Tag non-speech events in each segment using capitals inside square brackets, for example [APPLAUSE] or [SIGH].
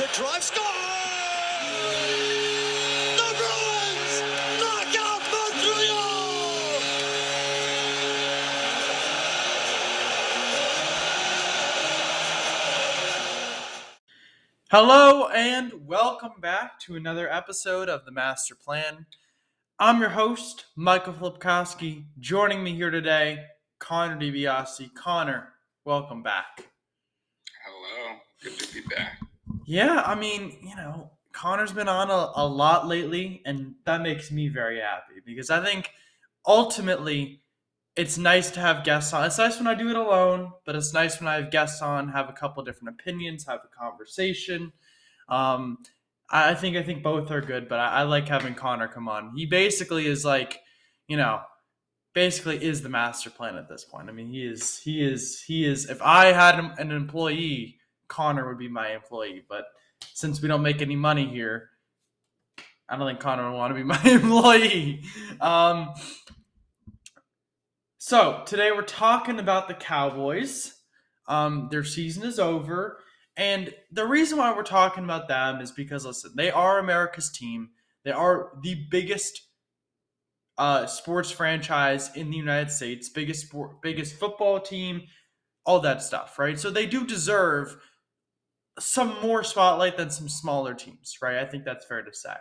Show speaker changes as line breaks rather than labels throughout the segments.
The drive score. The Bruins knock out Montreal.
Hello and welcome back to another episode of the Master Plan. I'm your host, Michael Flipkowski. Joining me here today, Connor DiBiasi. Connor, welcome back.
Hello, good to be back.
Yeah, I mean, you know, Connor's been on a, a lot lately, and that makes me very happy because I think ultimately it's nice to have guests on. It's nice when I do it alone, but it's nice when I have guests on, have a couple different opinions, have a conversation. Um, I think I think both are good, but I, I like having Connor come on. He basically is like, you know, basically is the master plan at this point. I mean, he is he is he is. If I had an employee, Connor would be my employee. But since we don't make any money here, I don't think Connor would want to be [LAUGHS] my employee. Um, so today we're talking about the Cowboys. Um, their season is over, and the reason why we're talking about them is because listen, they are America's team. They are the biggest uh, sports franchise in the United States, biggest sport, biggest football team, all that stuff, right? So they do deserve some more spotlight than some smaller teams, right? I think that's fair to say.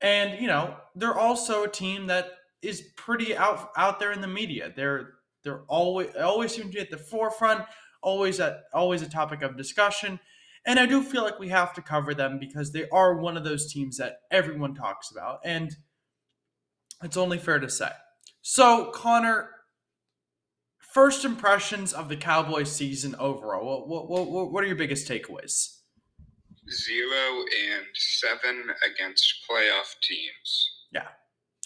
And you know, they're also a team that is pretty out out there in the media. They're they're always always seem to be at the forefront, always at always a topic of discussion. And I do feel like we have to cover them because they are one of those teams that everyone talks about, and it's only fair to say. So, Connor, first impressions of the Cowboys season overall. What what what, what are your biggest takeaways?
Zero and seven against playoff teams.
Yeah.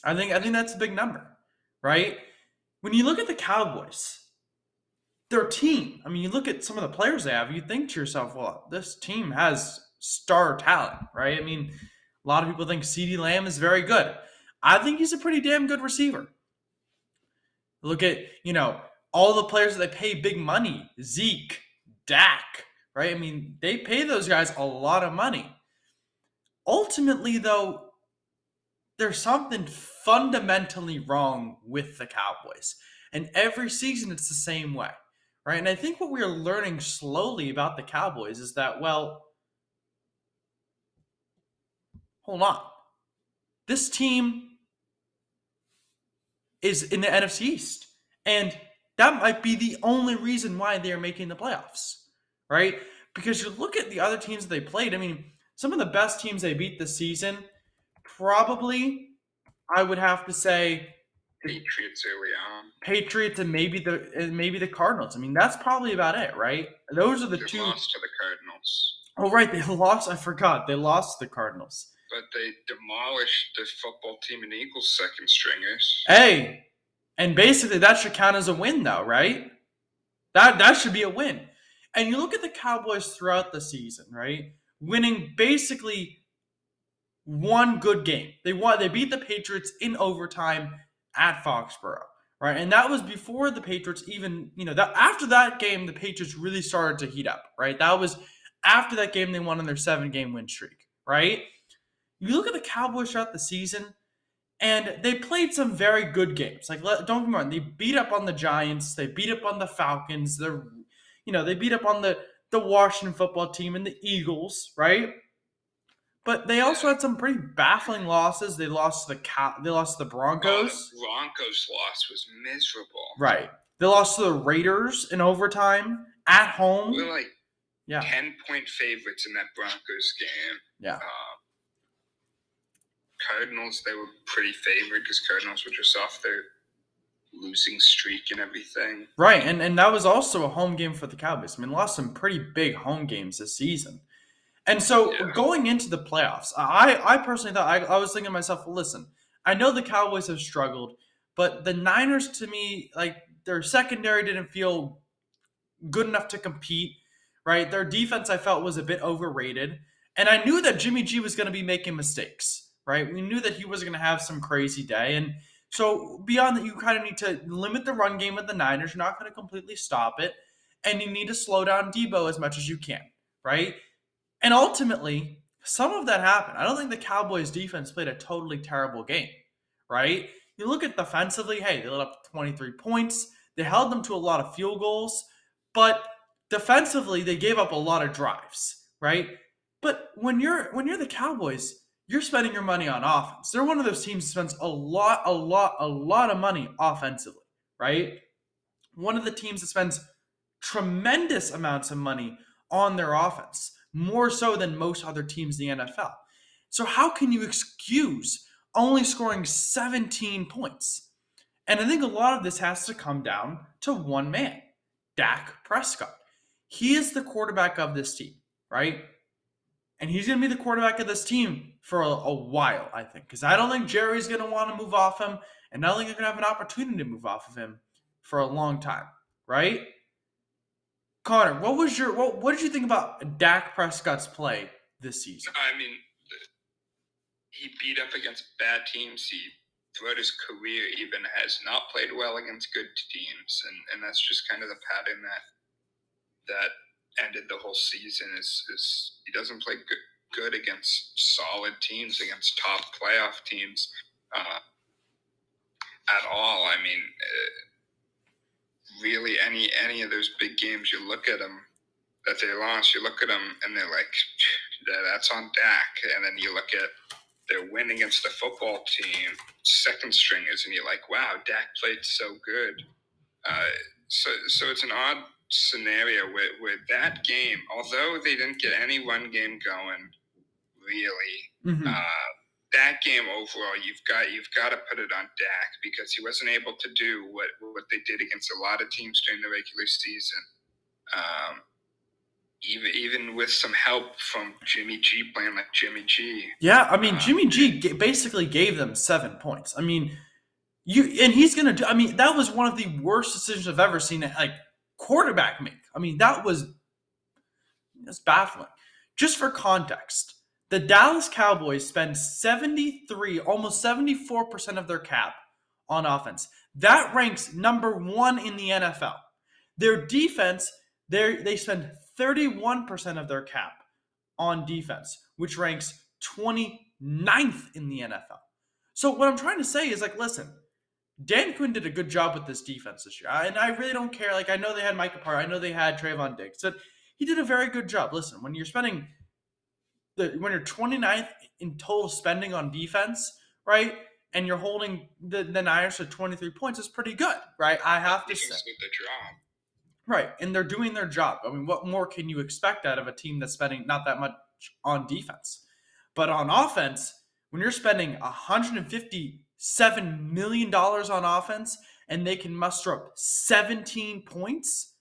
I think I think that's a big number, right? When you look at the Cowboys, their team, I mean, you look at some of the players they have, you think to yourself, well, this team has star talent, right? I mean, a lot of people think CeeDee Lamb is very good. I think he's a pretty damn good receiver. Look at, you know, all the players that they pay big money, Zeke, Dak, right? I mean, they pay those guys a lot of money. Ultimately, though, there's something fundamentally wrong with the Cowboys. And every season it's the same way, right? And I think what we are learning slowly about the Cowboys is that, well, hold on. This team is in the NFC East. And that might be the only reason why they are making the playoffs, right? Because you look at the other teams that they played, I mean, some of the best teams they beat this season probably I would have to say
Patriots early on.
Patriots and maybe the and maybe the Cardinals. I mean, that's probably about it, right? Those are the
They
two
lost to the Cardinals,
Oh, right, they [LAUGHS] lost. I forgot they lost the Cardinals.
but they demolished the football team and Eagles second stringers.
Hey, and basically that should count as a win, though, right? That that should be a win. And you look at the Cowboys throughout the season, right? Winning basically one good game. They won. They beat the Patriots in overtime at Foxborough, right? And that was before the Patriots even, you know, that after that game, the Patriots really started to heat up, right? That was after that game they won on their seven game win streak, right? You look at the Cowboys throughout the season, and they played some very good games. Like, let- don't get me wrong, they beat up on the Giants, they beat up on the Falcons, they're, you know, they beat up on the the Washington football team and the Eagles, right? But they also had some pretty baffling losses. They lost the Cow- they lost the
Oh,
Broncos,
the Broncos loss was miserable.
right? They lost to the Raiders in overtime at home.
We were like
Yeah,
ten point favorites in that Broncos game.
yeah.
Uh, Cardinals, they were pretty favored because Cardinals were just off their losing streak and everything.
Right, and and that was also a home game for the Cowboys. I mean, lost some pretty big home games this season. And so
Yeah.
going into the playoffs, I I personally thought I, I was thinking to myself, listen, I know the Cowboys have struggled, but the Niners to me, like their secondary didn't feel good enough to compete, right? Their defense I felt was a bit overrated. And I knew that Jimmy G was going to be making mistakes, right? We knew that he was going to have some crazy day. And so beyond that, you kind of need to limit the run game with the Niners. You're not going to completely stop it. And you need to slow down Debo as much as you can, right? And ultimately, some of that happened. I don't think the Cowboys defense played a totally terrible game, right? You look at defensively, hey, they let up 23 points. They held them to a lot of field goals, but defensively, they gave up a lot of drives, right? But when you're when you're the Cowboys, you're spending your money on offense. They're one of those teams that spends a lot, a lot, a lot of money offensively, right? One of the teams that spends tremendous amounts of money on their offense, more so than most other teams in the NFL. So how can you excuse only scoring 17 points? And I think a lot of this has to come down to one man, Dak Prescott. He is the quarterback of this team, right? And he's going to be the quarterback of this team for a, a while, I think, because I don't think Jerry's going to want to move off him, and I don't think they're going to have an opportunity to move off of him for a long time, right? Connor, what was your what, what did you think about Dak Prescott's play this season?
I mean, he beat up against bad teams. He, throughout his career, even has not played well against good teams, and, and that's just kind of the pattern that that ended the whole season. Is is he doesn't play good good against solid teams, against top playoff teams uh, at all. I mean. Uh, really any any of those big games you look at them that they lost you look at them and they're like that, that's on Dak and then you look at their win against the football team second stringers and you're like wow Dak played so good uh, so so it's an odd scenario where, where that game although they didn't get any one game going really
Mhm.
uh, that game overall, you've got you've got to put it on Dak because he wasn't able to do what what they did against a lot of teams during the regular season. Um, even even with some help from Jimmy G playing like Jimmy G.
Yeah, I mean Jimmy G ga- basically gave them seven points. I mean, you and he's gonna do. I mean, that was one of the worst decisions I've ever seen. Like quarterback make. I mean, that was that's baffling. Just for context, the Dallas Cowboys spend seventy three, almost seventy four percent of their cap on offense. That ranks number one in the NFL. Their defense, they spend thirty one percent of their cap on defense, which ranks 29th in the NFL. So what I'm trying to say is like, listen, Dan Quinn did a good job with this defense this year. And I really don't care. Like, I know they had Micah Parr, I know they had Trevon Diggs. But he did a very good job. Listen, when you're spending the when you're 29th in total spending on defense, right? And you're holding the, the Niners to 23 points, is pretty good, right? I have to say.
Defense did the job.
Right, and they're doing their job. I mean, what more can you expect out of a team that's spending not that much on defense? But on offense, when you're spending 157 million dollars on offense and they can muster up 17 points,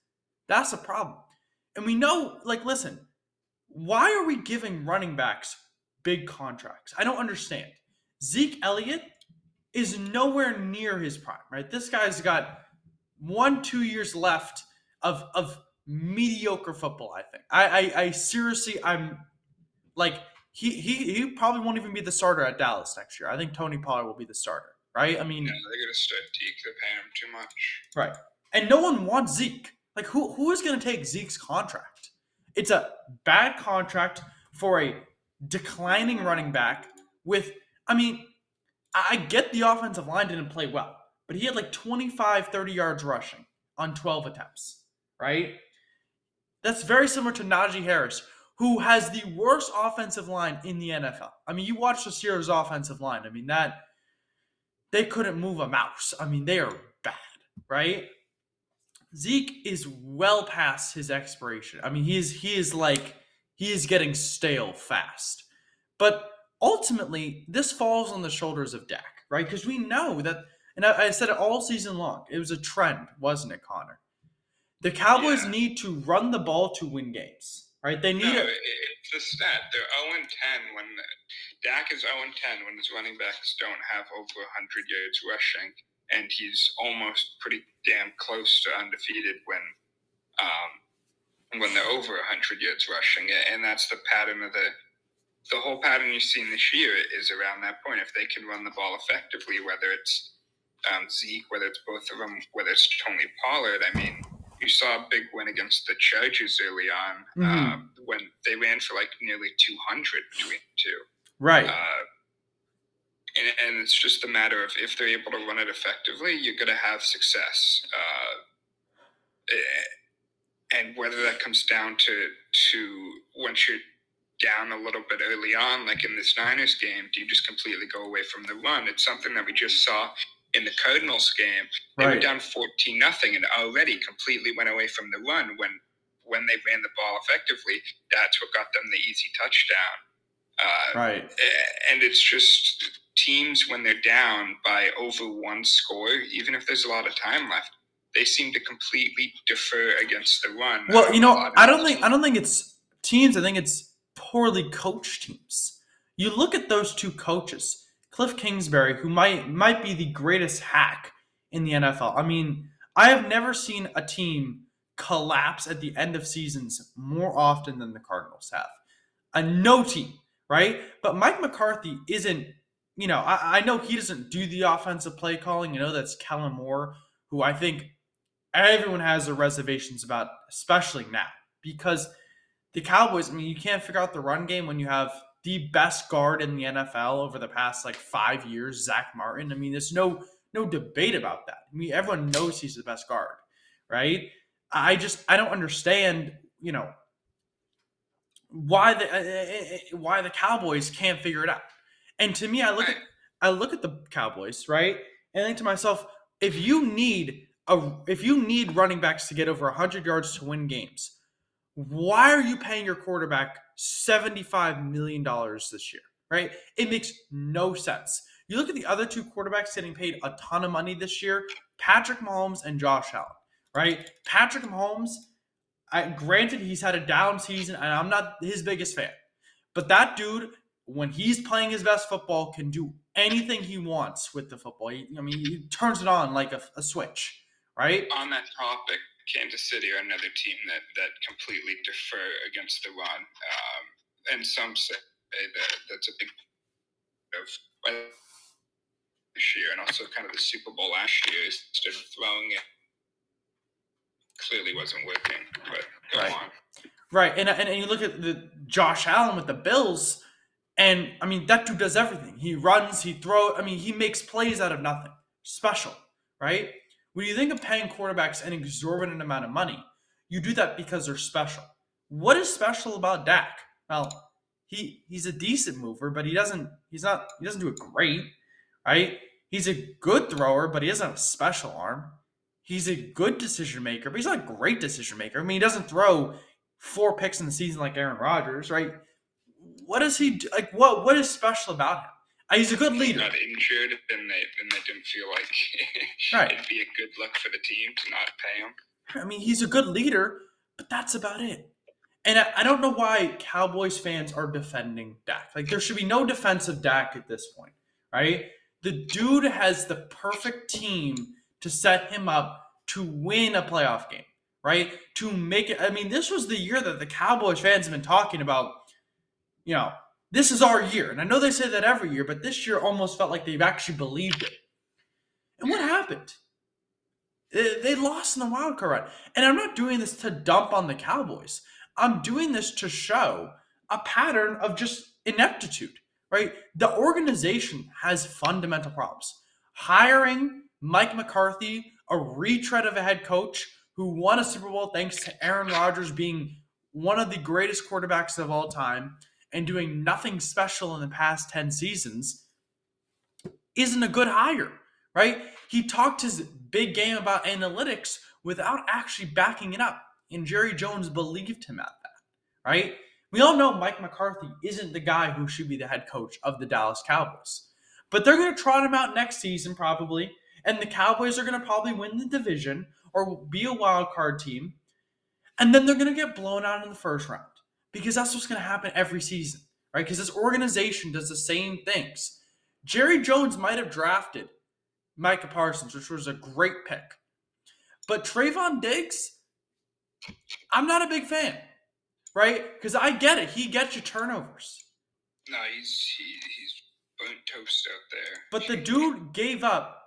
that's a problem. And we know, like, listen, why are we giving running backs big contracts? I don't understand. Zeke Elliott is nowhere near his prime, right? This guy's got one, two years left of of mediocre football. I think. I I, I seriously, I'm like he he he probably won't even be the starter at Dallas next year. I think Tony Pollard will be the starter, right? I mean,
Yeah, they're gonna start Deke. They're paying him too much.
right. And no one wants Zeke. Like who who is going to take Zeke's contract? It's a bad contract for a declining running back with I mean, I I get the offensive line didn't play well, but he had like 25 30 yards rushing on 12 attempts, right? That's very similar to Najee Harris, who has the worst offensive line in the NFL. I mean, you watch the Steelers' offensive line. I mean, that they couldn't move a mouse. I mean, they are bad, right? Zeke is well past his expiration. I mean, he is he is like he is getting stale fast. But ultimately, this falls on the shoulders of Dak, right? Because we know that, and I, I, said it all season long, it was a trend, wasn't it, Connor? The Cowboys
Yeah.
need to run the ball to win games, right? They need
No,
it.
it- it's a stat. They're 0 and 10 when Dak is 0 and 10 when his running backs don't have over 100 yards rushing, and he's almost pretty damn close to undefeated when um, when they're over 100 yards rushing, and that's the pattern of the the whole pattern you've seen this year is around that point. If they can run the ball effectively, whether it's um, Zeke, whether it's both of them, whether it's Tony Pollard, I mean, you saw a big win against the Chargers early on
Mhm.
um, when they ran for like nearly 200 between the two.
Right.
Uh, and, and it's just a matter of if they're able to run it effectively, you're going to have success. Uh, eh, and whether that comes down to to once you're down a little bit early on, like in this Niners game, do you just completely go away from the run? It's something that we just saw in the Cardinals game. They were down fourteen nothing and already completely went away from the run when when they ran the ball effectively. That's what got them the easy touchdown. Uh,
right.
And it's just teams when they're down by over one score, even if there's a lot of time left, they seem to completely defer against the run.
Well, you know, I don't think I don't think it's teams. I think it's poorly coached teams. You look at those two coaches, Cliff Kingsbury, who might might be the greatest hack in the NFL. I mean, I have never seen a team collapse at the end of seasons more often than the Cardinals have. A no team, right? But Mike McCarthy isn't. You know, I, I know he doesn't do the offensive play calling. You know, that's Kellen Moore, who I think everyone has their reservations about, especially now, because the Cowboys, I mean, you can't figure out the run game when you have the best guard in the NFL over the past like five years, Zack Martin. I mean, there's no no debate about that. I mean, everyone knows he's the best guard, right? I just I don't understand, you know, why the uh, uh, why the Cowboys can't figure it out. And to me, I look at I look at the Cowboys, right? And I think to myself, if you need a if you need running backs to get over 100 yards to win games, why are you paying your quarterback 75 million dollars this year? Right? It makes no sense. You look at the other two quarterbacks getting paid a ton of money this year, Patrick Mahomes and Josh Allen, right? Patrick Mahomes, I, granted he's had a down season and I'm not his biggest fan. But that dude when he's playing his best football, can do anything he wants with the football. He, I mean, he turns it on like a, a switch, right?
On that topic, Kansas City are another team that, that completely defer against the run. Um, and some say that that's a big of this year and also kind of the Super Bowl last year is instead of throwing it clearly wasn't working. But go
Right.
on.
Right, and, and and you look at the Josh Allen with the Bills, and I mean that dude does everything. He runs, he throws. I mean, he makes plays out of nothing. Special, right? When you think of paying quarterbacks an exorbitant amount of money, you do that because they're special. What is special about Dak? Well, he he's a decent mover, but he doesn't he's not he doesn't do it great, right? He's a good thrower, but he doesn't have a special arm. He's a good decision maker, but he's not a great decision maker. I mean, he doesn't throw four picks in the season like Aaron Rodgers, right? What does he like? What what is special about him? Uh, He's a good leader.
got injured and they and they didn't feel like [LAUGHS]
Right.
it'd be a good look for the team to not pay him.
I mean, he's a good leader, but that's about it. And I, I don't know why Cowboys fans are defending Dak. Like, there should be no defense of Dak at this point, right? The dude has the perfect team to set him up to win a playoff game, right? To make it. I mean, this was the year that the Cowboys fans have been talking about, you know, this is our year. And I know they say that every year, but this year almost felt like they've actually believed it. And what happened? They lost in the wild card run. And I'm not doing this to dump on the Cowboys. I'm doing this to show a pattern of just ineptitude, right? The organization has fundamental problems. Hiring Mike McCarthy, a retread of a head coach who won a Super Bowl thanks to Aaron Rodgers being one of the greatest quarterbacks of all time and doing nothing special in the past 10 seasons, isn't a good hire, right? He talked his big game about analytics without actually backing it up. And Jerry Jones believed him at that, right? We all know Mike McCarthy isn't the guy who should be the head coach of the Dallas Cowboys. But they're going to trot him out next season, probably. And the Cowboys are going to probably win the division or be a wild card team. And then they're going to get blown out in the first round because that's what's going to happen every season, right? Because this organization does the same things. Jerry Jones might have drafted Micah Parsons, which was a great pick. But Trevon Diggs, I'm not a big fan, right? Because I get it. He gets you turnovers.
No, he's he, he's burnt toast out there.
But the dude gave up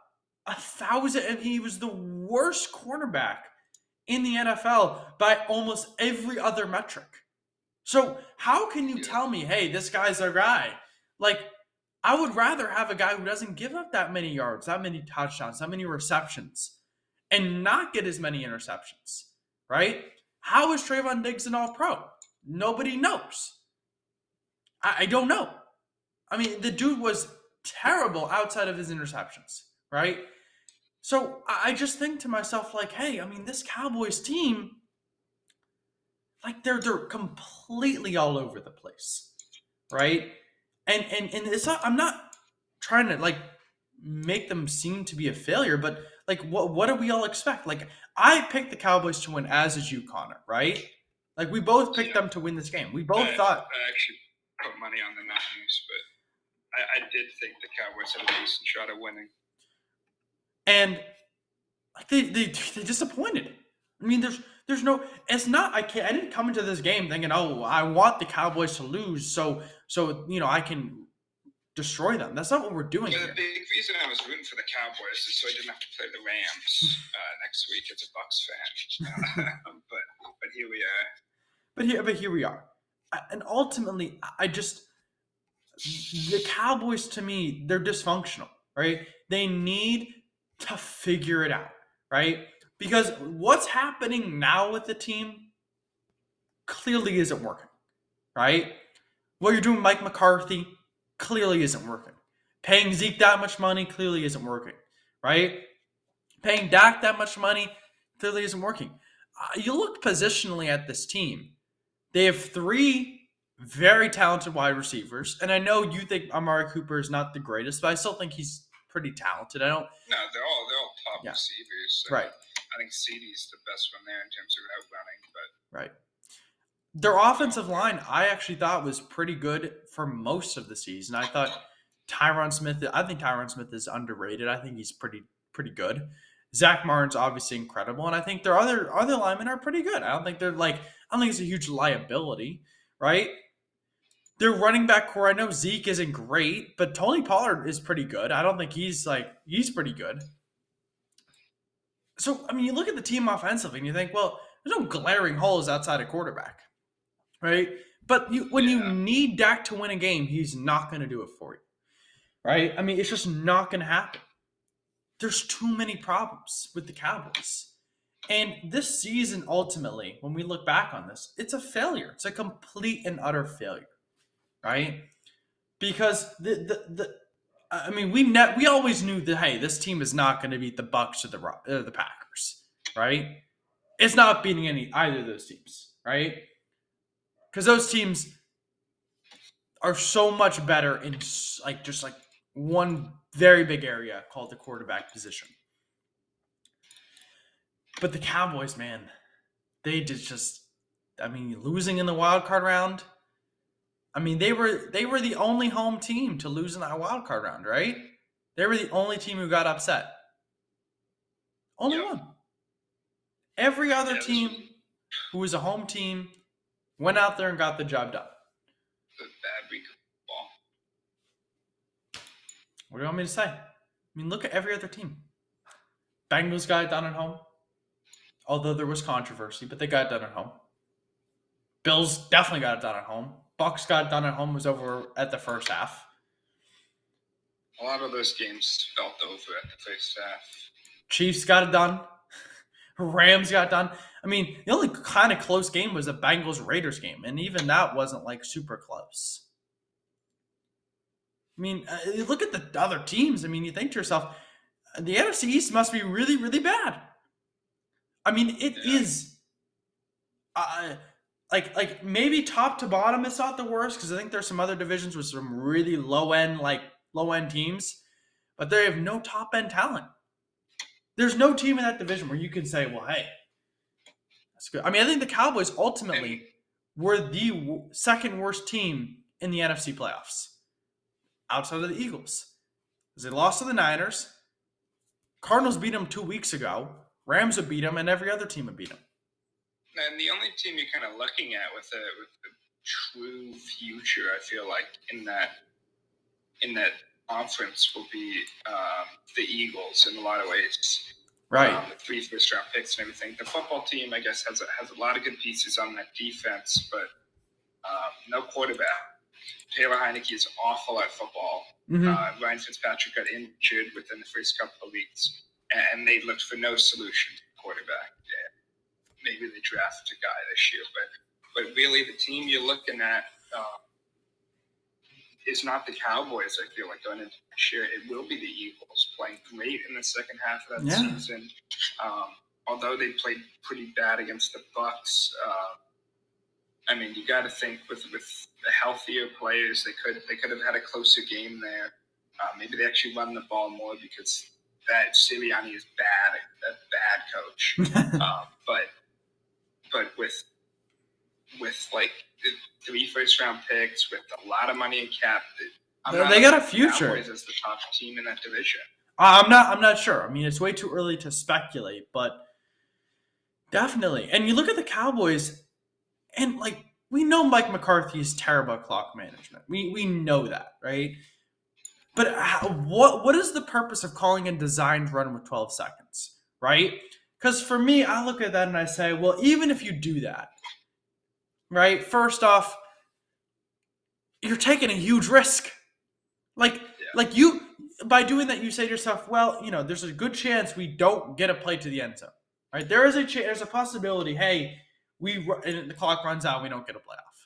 a thousand, and he was the worst cornerback in the NFL by almost every other metric. So how can you
Yeah.
tell me, hey, this guy's our guy? Like, I would rather have a guy who doesn't give up that many yards, that many touchdowns, that many receptions, and not get as many interceptions, right? How is Trevon Diggs an all pro? Nobody knows. I, I don't know. I mean, the dude was terrible outside of his interceptions, right? So I I just think to myself, like, hey, I mean, this Cowboys team, like they're they're completely all over the place, right? And and and it's not. I'm not trying to like make them seem to be a failure, but like, what what do we all expect? Like, I picked the Cowboys to win, as did you, Connor, right? Like, we both picked them to win this game. We both
I,
thought
I actually put money on the Niners, but I, I did think the Cowboys had a decent shot at winning.
and like they they they disappointed. I mean, there's there's no. It's not. I can't. I didn't come into this game thinking, oh, I want the Cowboys to lose, so so you know I can destroy them. That's not what we're doing
Yeah, the big reason I was rooting for the Cowboys is so I didn't have to play the Rams [LAUGHS] uh, next week as a Bucks fan. [LAUGHS] but but here we are.
But here, but here we are, and ultimately, I- I just the Cowboys to me they're dysfunctional, right? They need to figure it out, right? Because what's happening now with the team clearly isn't working, right? What you're doing, Mike McCarthy, clearly isn't working. Paying Zeke that much money clearly isn't working, right? Paying Dak that much money clearly isn't working. Uh, you look positionally at this team. They have three very talented wide receivers, and I know you think Amari Cooper is not the greatest, but I still think he's pretty talented. I don't.
No, they're all they're all top
Yeah.
receivers. So
Right.
I think CeeDee's the best one there in terms of running, but
Right. Their offensive line, I actually thought was pretty good for most of the season. I thought Tyron Smith. I think Tyron Smith is underrated. I think he's pretty pretty good. Zack Martin's obviously incredible, and I think their other other linemen are pretty good. I don't think they're like I don't think it's a huge liability, right? Their running back core, I know Zeke isn't great, but Tony Pollard is pretty good. I don't think he's like he's pretty good. So I mean, you look at the team offensively, and you think, well, there's no glaring holes outside of quarterback, right? But you, when
Yeah.
you need Dak to win a game, he's not going to do it for you, right? I mean, it's just not going to happen. There's too many problems with the Cowboys. And this season, ultimately, when we look back on this, it's a failure. It's a complete and utter failure, right? Because the the, the I mean, we ne- we always knew that hey, this team is not going to beat the Bucks or the the Packers, right? It's not beating any either of those teams, right? Because those teams are so much better in like just like one very big area called the quarterback position. But the Cowboys, man, they did just I mean, losing in the wild card round. I mean, they were they were the only home team to lose in that wild card round, right? They were the only team who got upset. Only
Yep.
one. Every other
Yeah,
team
was-
who was a home team went out there and got the job done.
bad week of ball.
What do you want me to say? I mean, look at every other team. Bengals got it done at home. Although there was controversy, but they got it done at home. Bills definitely got it done at home. Bucks got done at home was over at the first half.
A lot of those games felt over at the first half.
Chiefs got it done. [LAUGHS] Rams got done. I mean, the only kind of close game was the Bengals Raiders game, and even that wasn't like super close. I mean, uh, look at the other teams. I mean, you think to yourself, the NFC East must be really, really bad. I mean, it
Yeah.
is. Uh, like like maybe top to bottom it's not the worst because I think there's some other divisions with some really low end like low end teams, but they have no top end talent. There's no team in that division where you can say, well, hey, that's good. I mean, I think the Cowboys ultimately were the w- second worst team in the NFC playoffs outside of the Eagles. Because they lost to the Niners. Cardinals beat them two weeks ago. Rams would beat them, and every other team would beat them.
And the only team you're kind of looking at with a with a true future, I feel like in that in that conference will be um, the Eagles in a lot of ways.
Right.
Um, the three first round picks and everything. The football team, I guess, has a, has a lot of good pieces on that defense, but um, no quarterback. Taylor Heinicke is awful at football.
Mhm.
Uh, Ryan Fitzpatrick got injured within the first couple of weeks, and they looked for no solution to quarterback. Yeah. Maybe they draft a guy this year, but but really the team you're looking at uh, is not the Cowboys. I feel like going into next year, it will be the Eagles playing great in the second half of that
Yeah.
season. Um, although they played pretty bad against the Bucks. Uh, I mean, you got to think with with the healthier players, they could they could have had a closer game there. Uh, maybe they actually run the ball more because that Sirianni is bad, a bad coach. [LAUGHS] um, but but with with like three first round picks, with a lot of money in cap, I'm
They- got a
looking at the
future.
Cowboys as the top team in that division.
I'm not. I'm not sure. I mean, it's way too early to speculate, but definitely. And you look at the Cowboys, and like we know, Mike McCarthy is terrible at clock management. We we know that, right? But how, what what is the purpose of calling a designed run with 12 seconds, right? Because for me, I look at that and I say, well, even if you do that, right? First off, you're taking a huge risk. Like, like you by doing that, you say to yourself, well, you know, there's a good chance we don't get a play to the end zone, right? There is a cha- there's a possibility. Hey, we and the clock runs out, we don't get a playoff.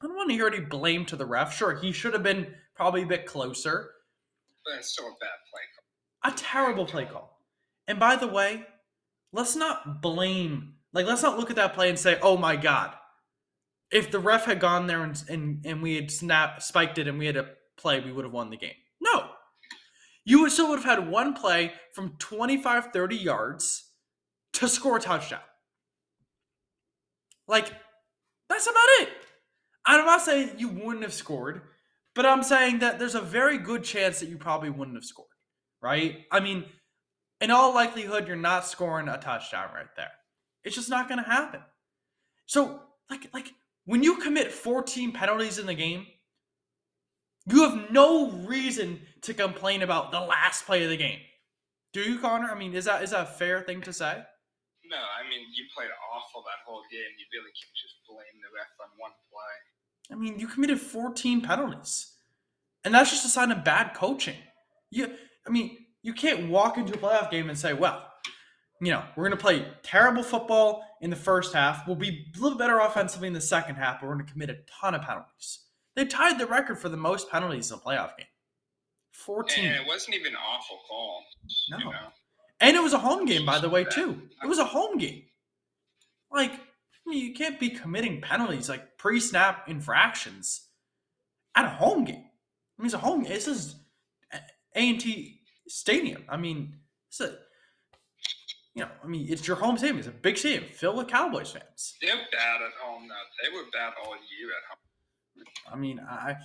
I don't want to hear any blame to the ref. Sure, he should have been probably a bit closer.
But it's still a bad play.
A terrible play call. And by the way, let's not blame. Like, let's not look at that play and say, "Oh my god." If the ref had gone there and and, and we had snap spiked it and we had a play, we would have won the game. No. You would still would have had one play from 25, 30 yards to score a touchdown. Like, that's about it. I'm not saying you wouldn't have scored, but I'm saying that there's a very good chance that you probably wouldn't have scored, right? I mean, in all likelihood, you're not scoring a touchdown right there. It's just not going to happen. So, like, like when you commit 14 penalties in the game, you have no reason to complain about the last play of the game. Do you, Connor? I mean, is that is that a fair thing to say?
No, I mean you played awful that whole game. You really can't just blame the ref on one play.
I mean, you committed 14 penalties. And that's just a sign of bad coaching. You I mean, you can't walk into a playoff game and say, well, you know, we're going to play terrible football in the first half. We'll be a little better offensively in the second half, but we're going to commit a ton of penalties. They tied the record for the most penalties in a playoff game. 14.
And it wasn't even an awful call.
No.
You know?
And it was a home game, by the way, too. It was a home game. Like, I mean, you can't be committing penalties like pre-snap infractions at a home game. I mean, it's a home. Game. This is A and T Stadium. I mean, it's a, you know, I mean, it's your home stadium. It's a big stadium filled with Cowboys fans.
They're bad at home now. They were bad all year at home,
I mean, I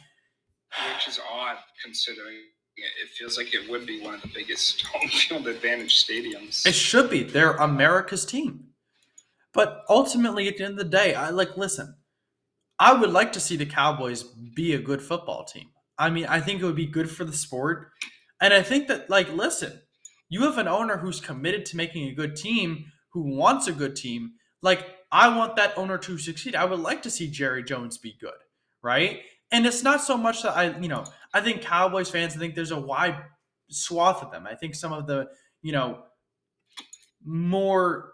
which is odd considering it it feels like it would be one of the biggest [LAUGHS] home field advantage stadiums.
It should be. They're America's team. But ultimately, at the end of the day, I like listen. I would like to see the Cowboys be a good football team. I mean, I think it would be good for the sport. And I think that, like, listen, you have an owner who's committed to making a good team, who wants a good team. Like, I want that owner to succeed. I would like to see Jerry Jones be good, right? And it's not so much that I, you know, I think Cowboys fans, I think there's a wide swath of them. I think some of the, you know, more,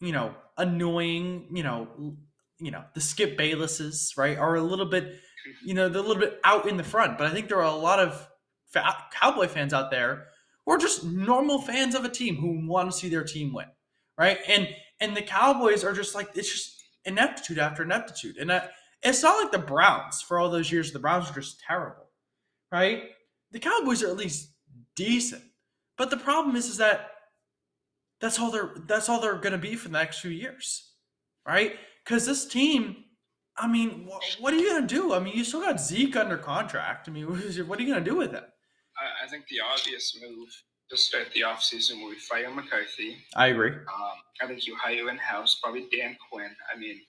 you know, annoying, you know, you know, the Skip Baylesses, right, are a little bit, you know, they're a little bit out in the front. But I think there are a lot of fa- Cowboy fans out there who are just normal fans of a team who want to see their team win, right? And and the Cowboys are just like it's just ineptitude after ineptitude. And I, it's not like the Browns for all those years. The Browns are just terrible, right? The Cowboys are at least decent, but the problem is, is that that's all they're that's all they're going to be for the next few years, right? Because this team, I mean, wh- what are you going to do? I mean, you still got Zeke under contract. I mean, [LAUGHS] what are you going to do with him?
I, I think the obvious move to start the offseason will be fire McCarthy.
I agree.
Um, I think you hire in house, probably Dan Quinn. I mean,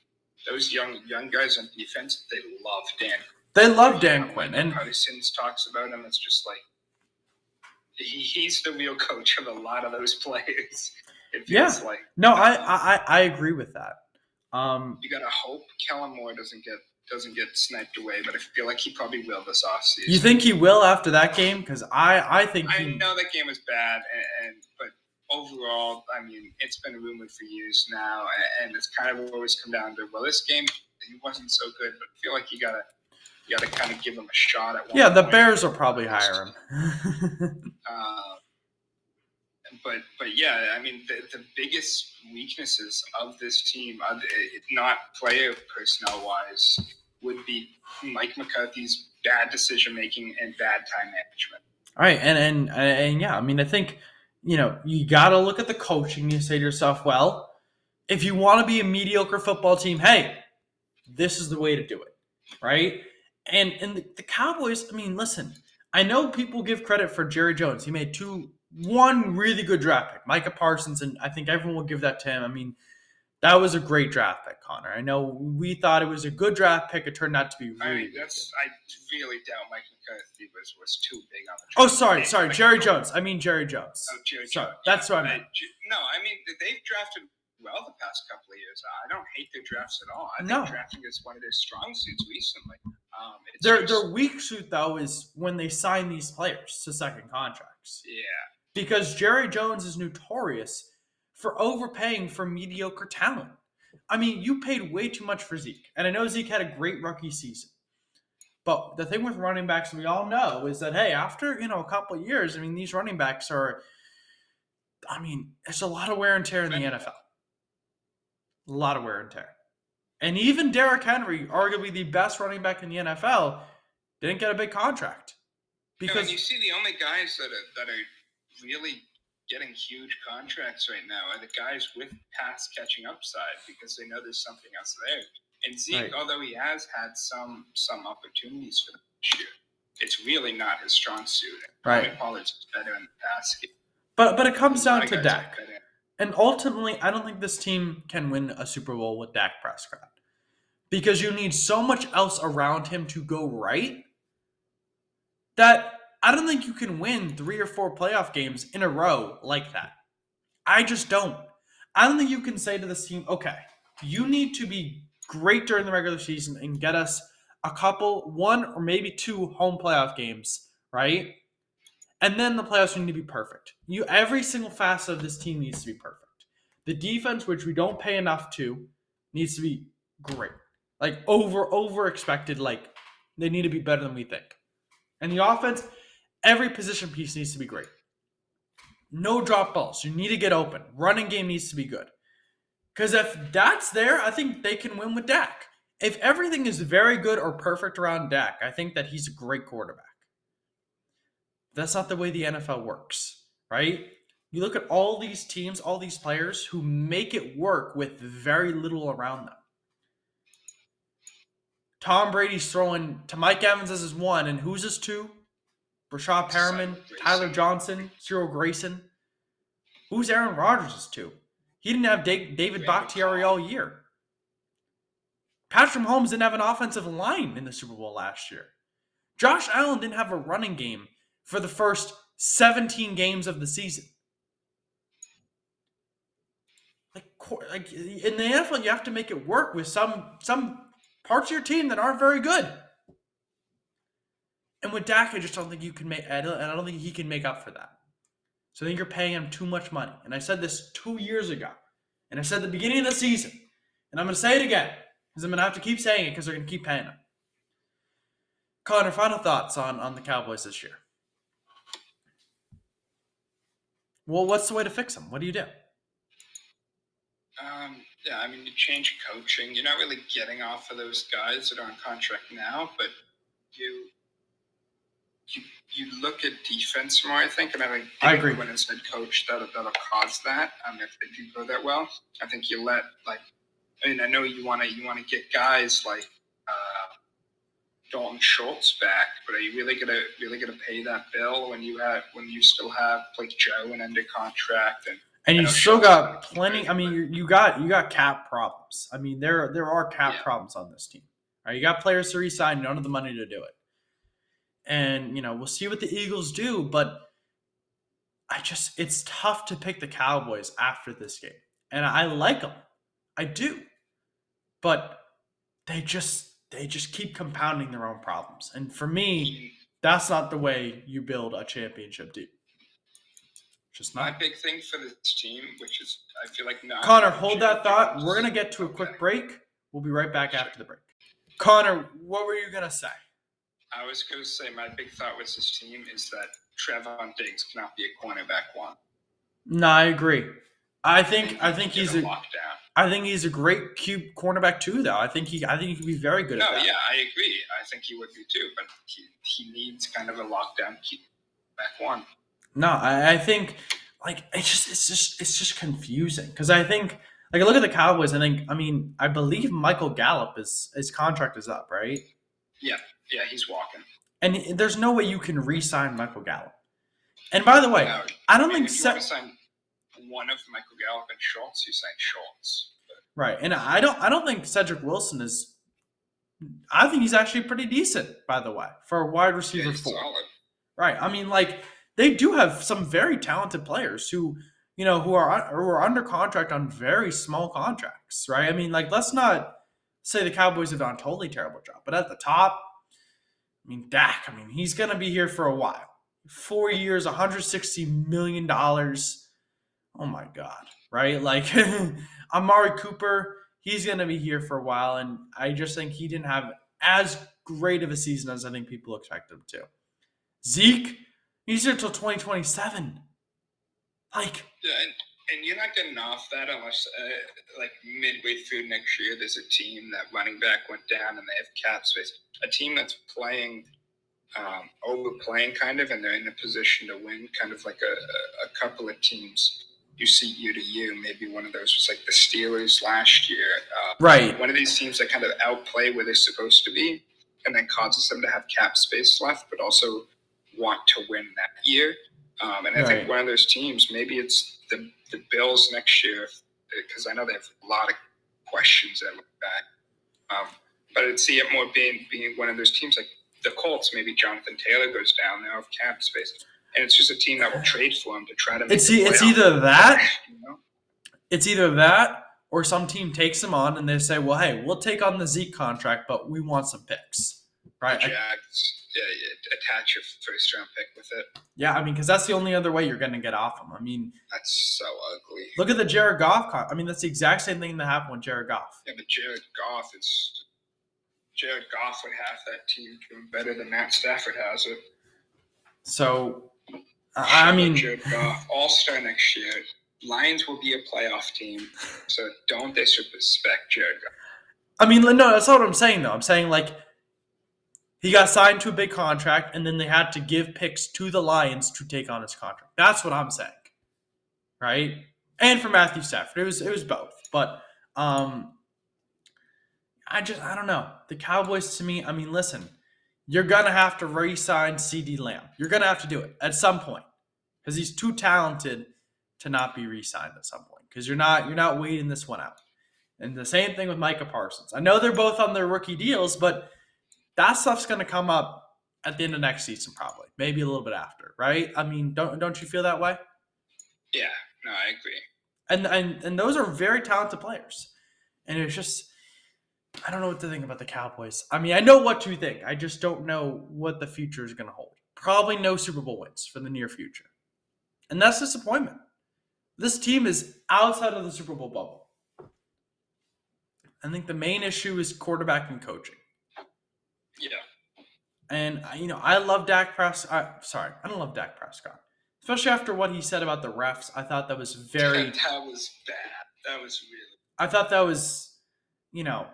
those young young guys on defense, they love Dan.
They love Dan Quinn, and
Parsons talks about him. It's just like he, he's the real coach of a lot of those [LAUGHS] players. It feels
Yeah.
like
no, I, I I agree with that. Um,
you gotta hope Kellen Moore doesn't get doesn't get sniped away, but I feel like he probably will this offseason.
you think he will after that game? Because I I think
I
he.
know that game was bad, and, and but overall, I mean, it's been rumored for years now, and, and it's kind of always come down to well, this game he wasn't so good, but I feel like you gotta you gotta kind of give him a shot at one.
Yeah, the. Bears will probably hire him.
Uh, [LAUGHS] but but yeah, I mean, the, the biggest weaknesses of this team, uh, not player personnel wise, would be Mike McCarthy's bad decision making and bad time management.
All right, and, and and yeah, I mean, I think you know you got to look at the coaching. You say to yourself, well, if you want to be a mediocre football team, hey, this is the way to do it, right? And and the, the Cowboys, I mean, listen, I know people give credit for Jerry Jones. He made two, one really good draft pick, Micah Parsons, and I think everyone will give that to him. I mean, that was a great draft pick, Connor. I know we thought it was a good draft pick. It turned out to be really.
I mean,
really
that's I really doubt Mike McCarthy was was too big on the.
Oh, sorry, sorry,
like,
Jerry Jones. I mean Jerry Jones.
Oh, Jerry
Sorry,
Jones.
that's what I meant.
No, I mean they've drafted well the past couple of years. I don't hate their drafts at all. I think
No.
drafting is one of their strong suits recently. Um, it's
Their
just-
their weak suit though is when they sign these players to second contracts.
yeah.
Because Jerry Jones is notorious for overpaying for mediocre talent. I mean, you paid way too much for Zeke. And I know Zeke had a great rookie season. But the thing with running backs, we all know, is that hey, after you know a couple of years, I mean, these running backs are I mean, there's a lot of wear and tear in the NFL. A lot of wear and tear. And even Derrick Henry, arguably the best running back in the NFL, didn't get a big contract. Because
and you see the only guys that are that are really getting huge contracts right now are the guys with pass catching upside because they know there's something else there. And Zeke,
Right.
although he has had some some opportunities for this year, it's really not his strong suit.
Right.
Tony Pollard's better in the pass game.
but but it comes down to Dak. And ultimately, I don't think this team can win a Super Bowl with Dak Prescott. Because you need so much else around him to go right that I don't think you can win three or four playoff games in a row like that. I just don't. I don't think you can say to this team, okay, you need to be great during the regular season and get us a couple, one or maybe two home playoff games, right? And then the playoffs need to be perfect. You every single facet of this team needs to be perfect. The defense, which we don't pay enough to, needs to be great. Like over over expected, like they need to be better than we think. And the offense, every position piece needs to be great. No drop balls. You need to get open. Running game needs to be good. Because if that's there, I think they can win with Dak. If everything is very good or perfect around Dak, I think that he's a great quarterback. That's not the way the NFL works, right? You look at all these teams, all these players who make it work with very little around them. Tom Brady's throwing to Mike Evans as his one, and who's his two? Rashad Perriman, Tyler Johnson, Cyril Grayson. Who's Aaron Rodgers' to? He didn't have Da- David Bakhtiari all year. Patrick Mahomes didn't have an offensive line in the Super Bowl last year. Josh Allen didn't have a running game for the first 17 games of the season. Like, like in the NFL, you have to make it work with some some parts of your team that aren't very good. And with Dak, I just don't think you can make. Don't, I don't think he can make up for that. So I think you're paying him too much money. And I said this two years ago, and I said the beginning of the season, and I'm going to say it again because I'm going to have to keep saying it because they're going to keep paying him. Connor, final thoughts on on the Cowboys this year? Well, what's the way to fix them? What do you do?
Um, yeah, I mean, you change coaching. You're not really getting off of those guys that are on contract now, but you you you look at defense more. I think, and I think
I agree.
when it's head coach, that'll that'll cause that. Um, if they do go that well, I think you let like. I mean, I know you want to you want to get guys like uh, Dalton Schultz back, but are you really gonna really gonna pay that bill when you have when you still have like Joe and under contract and
And you still got plenty. I mean, you, you got you got cap problems. I mean, there there are cap
Yeah.
problems on this team. Right? You got players to resign, none of the money to do it. And you know, we'll see what the Eagles do, but I just it's tough to pick the Cowboys after this game. And I like them. I do. But they just they just keep compounding their own problems. And for me, that's not the way you build a championship team. Just not My
big thing for this team, which is I feel like not
Connor, hold that thought. We're gonna get to a quick break. We'll be right back after the break. Connor, what were you gonna say?
I was going to say my big thought with this team is that Trevon Diggs cannot be a cornerback one.
No, I agree. I think I think he's a
down.
I think he's a great cube cornerback too, though. I think he I think he can be very good
No,
at that.
yeah, I agree. I think he would be too, but he, he needs kind of a lockdown keep back one.
No, I, I think like it's just it's just it's just confusing because I think like I look at the Cowboys. I think I mean I believe Michael Gallup is his contract is up, right?
Yeah, yeah, he's walking.
And there's no way you can re-sign Michael Gallup. And by the way,
Now,
I don't think Se-
sign one of Michael Gallup and Schultz, you sign Schultz. But
Right, and I don't I don't think Cedric Wilson is. I think he's actually pretty decent, by the way, for a wide receiver
he's
four.
solid.
Right, I mean, like they do have some very talented players who you know who are who are under contract on very small contracts. Right, I mean, like let's not say the Cowboys have done a totally terrible job, but at the top, I mean, Dak. I mean, he's gonna be here for a while. Four years, 160 million dollars. Oh my god, right? Like [LAUGHS] Amari Cooper, he's gonna be here for a while, and I just think he didn't have as great of a season as I think people expect him to. Zeke, he's here till 2027. Like,
Yeah, and, and you're not getting off that unless, uh, like, midway through next year, there's a team that running back went down and they have cap space. A team that's playing, um, overplaying kind of, and they're in a position to win, kind of like a, a, couple of teams you see year to year. Maybe one of those was like the Steelers last year. Uh,
right.
one of these teams that kind of outplay where they're supposed to be and then causes them to have cap space left, but also want to win that year. Um, and I
Right.
think one of those teams, maybe it's the, the Bills next year, because I know they have a lot of questions that look back. Um, but I'd see it more being being one of those teams like the Colts. Maybe Jonathan Taylor goes down there of cap space, and it's just a team that will trade for him to try to. Make
It's e- it's either that,
you know?
it's either that, or some team takes him on and they say, "Well, hey, we'll take on the Zeke contract, but we want some picks." Right?
The Jags, yeah, yeah, attach your first round pick with it.
yeah, I mean, because that's the only other way you're going to get off him. I mean,
That's so ugly.
look at the Jared Goff. I mean, that's the exact same thing that happened with Jared Goff.
Yeah, but Jared Goff is Jared Goff would have that team doing better than Matt Stafford has it.
So, I I mean,
Jared Goff, All Star next year. Lions will be a playoff team, so don't disrespect Jared Goff.
I mean, no, that's not what I'm saying though. I'm saying like he got signed to a big contract, and then they had to give picks to the Lions to take on his contract. That's what I'm saying, right? And for Matthew Stafford, it was it was both. But um, I just I don't know the Cowboys. To me, I mean, listen, you're gonna have to re-sign CeeDee Lamb. You're gonna have to do it at some point because he's too talented to not be re-signed at some point. Because you're not you're not waiting this one out. And the same thing with Micah Parsons. I know they're both on their rookie deals, but that stuff's going to come up at the end of next season, probably, maybe a little bit after, right? I mean, don't don't you feel that way?
Yeah, no, I agree.
And and and those are very talented players, and it's just I don't know what to think about the Cowboys. I mean, I know what to think. I just don't know what the future is going to hold. Probably no Super Bowl wins for the near future, and that's disappointment. This team is outside of the Super Bowl bubble. I think the main issue is quarterback and coaching.
Yeah,
And uh, you know, I love Dak Prescott. Sorry, I don't love Dak Prescott, especially after what he said about the refs. I thought that was very.
that, that was bad. That was really.
I thought that was, you know,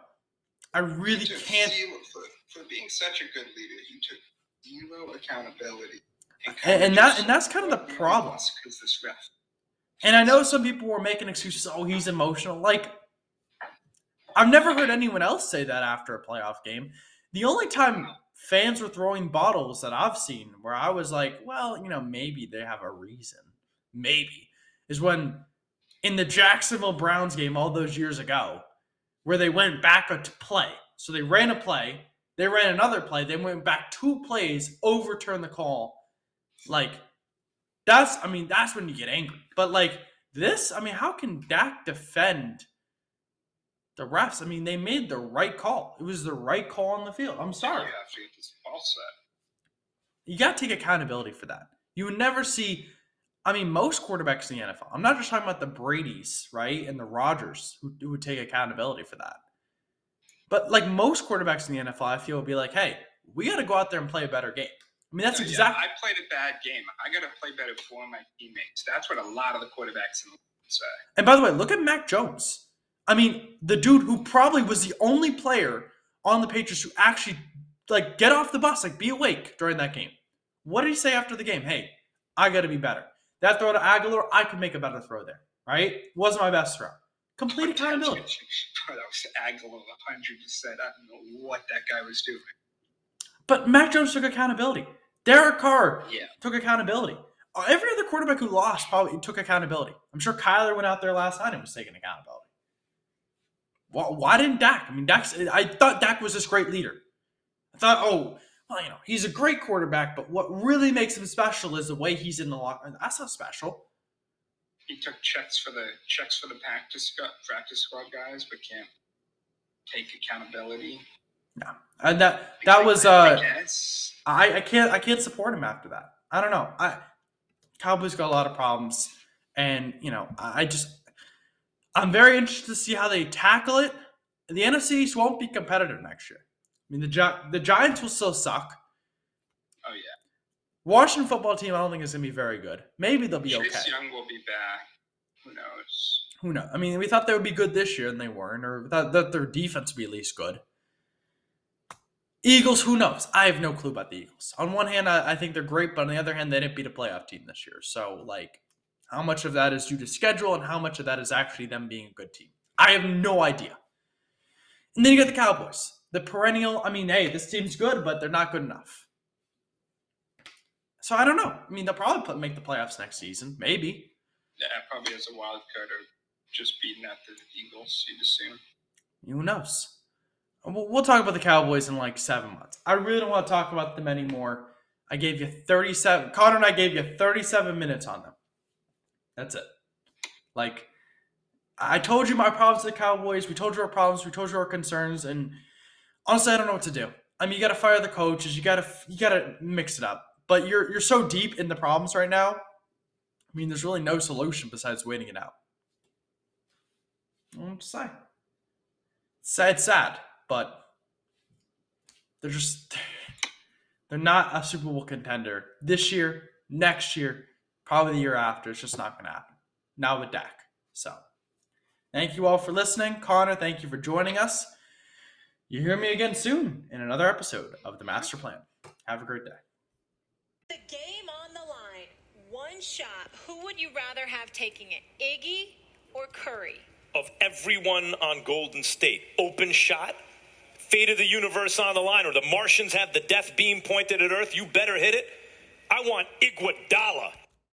I really
took
can't.
for, for being such a good leader, he took zero accountability.
And, and that and that's kind of the problem.
Because this ref.
And I know some people were making excuses. Oh, he's emotional. Like, I've never heard anyone else say that after a playoff game. The only time fans were throwing bottles that I've seen where I was like, well, you know, maybe they have a reason. Maybe. Is when in the Jacksonville Browns game all those years ago, where they went back to play. So they ran a play, they ran another play, they went back two plays, overturned the call. Like, that's, I mean, that's when you get angry. But like this, I mean, how can Dak defend the refs? I mean, they made the right call. It was the right call on the field. I'm sorry.
have to get this ball set.
You got to take accountability for that. You would never see, I mean, most quarterbacks in the NFL. I'm not just talking about the Brady's, right? And the Rodgers who, who would take accountability for that. But like most quarterbacks in the NFL, I feel would be like, hey, we got to go out there and play a better game. I mean, that's
Yeah,
exactly.
I played a bad game. I got to play better for my teammates. That's what a lot of the quarterbacks in the league say.
And by the way, look at Mac Jones. I mean, the dude who probably was the only player on the Patriots who actually like get off the bus, like be awake during that game. What did he say after the game? Hey, I got to be better. That throw to Agholor, I could make a better throw there. Right? Wasn't my best throw. Complete accountability.
that was Agholor 100%. I don't know what that guy was doing.
But Mac Jones took accountability. Derek Carr
Yeah.
took accountability. Uh, Every other quarterback who lost probably took accountability. I'm sure Kyler went out there last night and was taking accountability. Why, why didn't Dak? I mean, Dak's. I thought Dak was this great leader. I thought, oh, well, you know, he's a great quarterback, but what really makes him special is the way he's in the locker. That's not special.
He took checks for the checks for the practice squad, practice squad guys, but can't take accountability.
No, and that that was. uh
I.
I, I can't I can't support him after that. I don't know. I Cowboys got a lot of problems, and you know I I just I'm very interested to see how they tackle it. The NFC East won't be competitive next year. I mean the Gi- the Giants will still suck.
Oh yeah.
Washington football team I don't think is gonna be very good. Maybe they'll be
Chase
okay.
Young will be back. Who knows?
Who knows? I mean we thought they would be good this year and they weren't, or that, that their defense would be at least good. Eagles, who knows? I have no clue about the Eagles. On one hand, I, I think they're great, but on the other hand, they didn't beat a playoff team this year. So, like, how much of that is due to schedule and how much of that is actually them being a good team? I have no idea. And then you got the Cowboys, the perennial. I mean, hey, this team's good, but they're not good enough. So I don't know. I mean, they'll probably put, make the playoffs next season, maybe.
Yeah, probably as a wild card or just beating out the Eagles. You'd assume.
Who knows? We'll talk about the Cowboys in like seven months. I really don't want to talk about them anymore. I gave you 37. Connor and I gave you 37 minutes on them. That's it. Like, I told you my problems with the Cowboys. We told you our problems. We told you our concerns. And honestly, I don't know what to do. I mean, you got to fire the coaches. You got to you got to mix it up. But you're you're so deep in the problems right now. I mean, there's really no solution besides waiting it out. I'm just saying. Sad, sad, but they're just they're not a Super Bowl contender this year, next year, probably the year after. It's just not going to happen. Now with Dak. So, thank you all for listening. Connor, thank you for joining us. You hear me again soon in another episode of The Master Plan. Have a great day.
The game on the line. One shot. Who would you rather have taking it? Iggy or Curry?
Of everyone on Golden State, open shot, fate of the universe on the line, or the Martians have the death beam pointed at Earth, you better hit it. I want Iguodala.